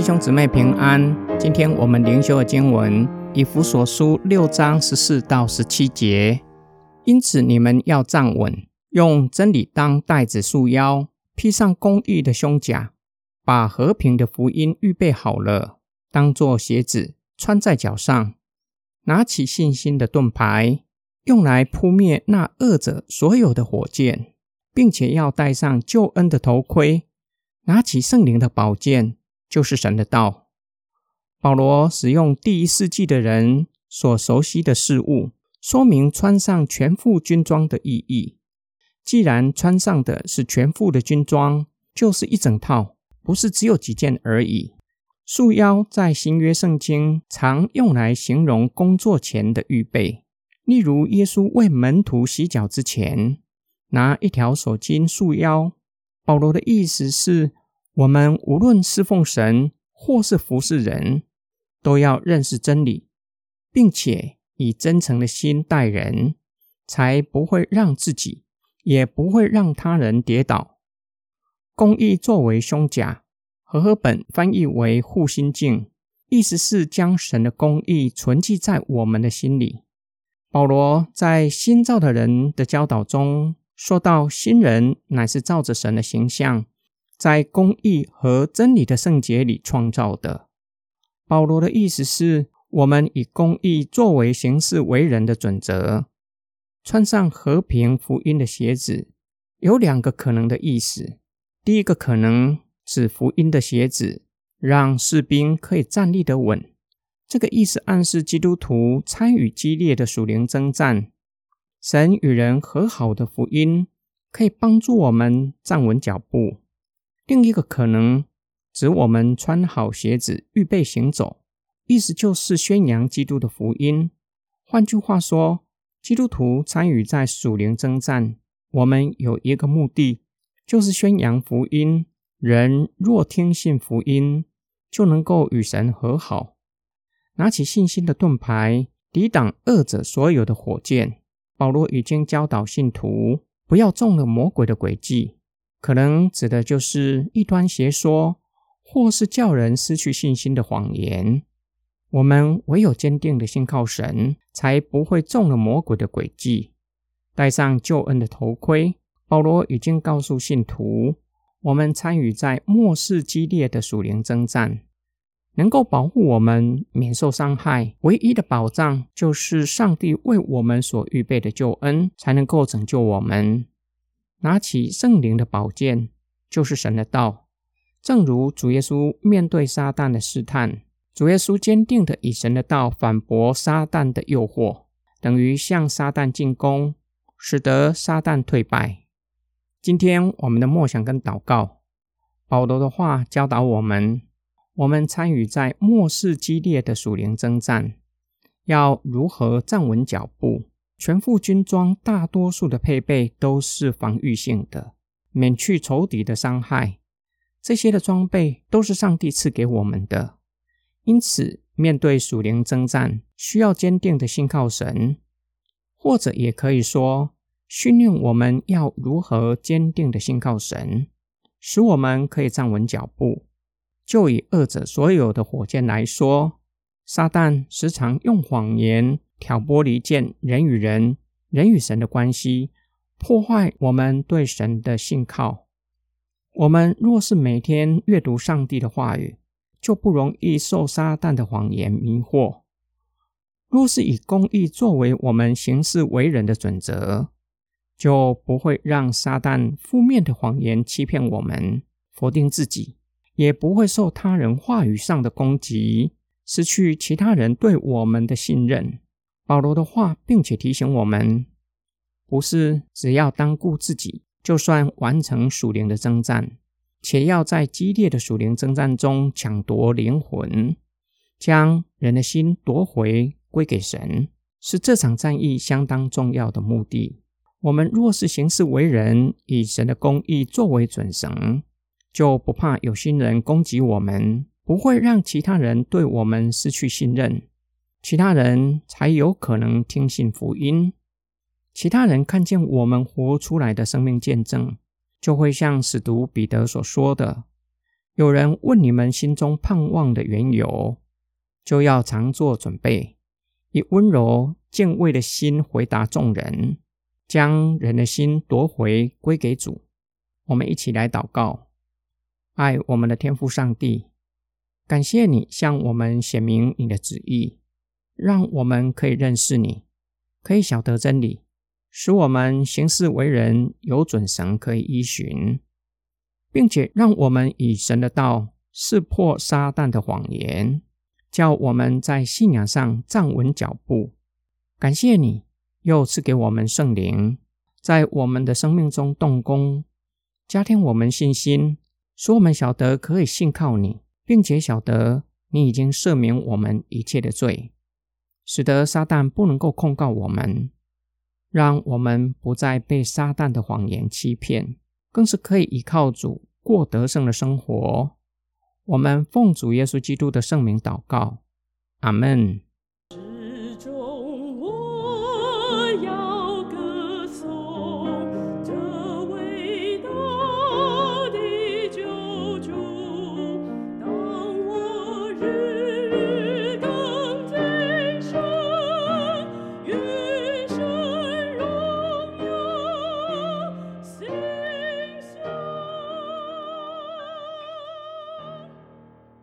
弟兄姊妹平安。今天我们灵修的经文以弗所书六章十四到十七节。因此，你们要站稳，用真理当带子束腰，披上公义的胸甲，把和平的福音预备好了，当做鞋子穿在脚上。拿起信心的盾牌，用来扑灭那恶者所有的火箭，并且要戴上救恩的头盔，拿起圣灵的宝剑。就是神的道。保罗使用第一世纪的人所熟悉的事物，说明穿上全副军装的意义。既然穿上的是全副的军装，就是一整套，不是只有几件而已。束腰在新约圣经常用来形容工作前的预备，例如耶稣为门徒洗脚之前，拿一条手巾束腰。保罗的意思是。我们无论侍奉神或是服侍人，都要认识真理，并且以真诚的心待人，才不会让自己，也不会让他人跌倒。公义作为胸甲，和合本翻译为护心镜，意思是将神的公义存记在我们的心里。保罗在新造的人的教导中说到，新人乃是照着神的形象。在公义和真理的圣洁里创造的。保罗的意思是，我们以公义作为行事为人的准则，穿上和平福音的鞋子，有两个可能的意思。第一个可能指福音的鞋子，让士兵可以站立得稳。这个意思暗示基督徒参与激烈的属灵征战，神与人和好的福音可以帮助我们站稳脚步。另一个可能指我们穿好鞋子，预备行走，意思就是宣扬基督的福音。换句话说，基督徒参与在属灵征战，我们有一个目的，就是宣扬福音。人若听信福音，就能够与神和好。拿起信心的盾牌，抵挡恶者所有的火箭。保罗已经教导信徒，不要中了魔鬼的诡计。可能指的就是异端邪说，或是叫人失去信心的谎言。我们唯有坚定的信靠神，才不会中了魔鬼的诡计。戴上救恩的头盔，保罗已经告诉信徒，我们参与在末世激烈的属灵征战，能够保护我们免受伤害。唯一的保障就是上帝为我们所预备的救恩，才能够拯救我们。拿起圣灵的宝剑，就是神的道。正如主耶稣面对撒旦的试探，主耶稣坚定的以神的道反驳撒旦的诱惑，等于向撒旦进攻，使得撒旦退败。今天我们的默想跟祷告，保罗的话教导我们：我们参与在末世激烈的属灵征战，要如何站稳脚步。全副军装，大多数的配备都是防御性的，免去仇敌的伤害。这些的装备都是上帝赐给我们的，因此面对属灵征战，需要坚定的信靠神，或者也可以说，训练我们要如何坚定的信靠神，使我们可以站稳脚步。就以二者所有的火箭来说，撒旦时常用谎言。挑拨离间人与人、人与神的关系，破坏我们对神的信靠。我们若是每天阅读上帝的话语，就不容易受撒旦的谎言迷惑。若是以公义作为我们行事为人的准则，就不会让撒旦负面的谎言欺骗我们，否定自己，也不会受他人话语上的攻击，失去其他人对我们的信任。保罗的话，并且提醒我们，不是只要当顾自己，就算完成属灵的征战，且要在激烈的属灵征战中抢夺灵魂，将人的心夺回归给神，是这场战役相当重要的目的。我们若是行事为人，以神的公义作为准绳，就不怕有心人攻击我们，不会让其他人对我们失去信任。其他人才有可能听信福音。其他人看见我们活出来的生命见证，就会像使徒彼得所说的：“有人问你们心中盼望的缘由，就要常做准备，以温柔敬畏的心回答众人，将人的心夺回归给主。我们一起来祷告：爱我们的天父上帝，感谢你向我们显明你的旨意，让我们可以认识你，可以晓得真理。使我们行事为人有准绳可以依循，并且让我们以神的道识破撒旦的谎言，叫我们在信仰上站稳脚步。感谢你，又赐给我们圣灵，在我们的生命中动工，加添我们信心，使我们晓得可以信靠你，并且晓得你已经赦免我们一切的罪，使得撒旦不能够控告我们。让我们不再被撒旦的谎言欺骗，更是可以依靠主过得胜的生活。我们奉主耶稣基督的圣名祷告，阿门。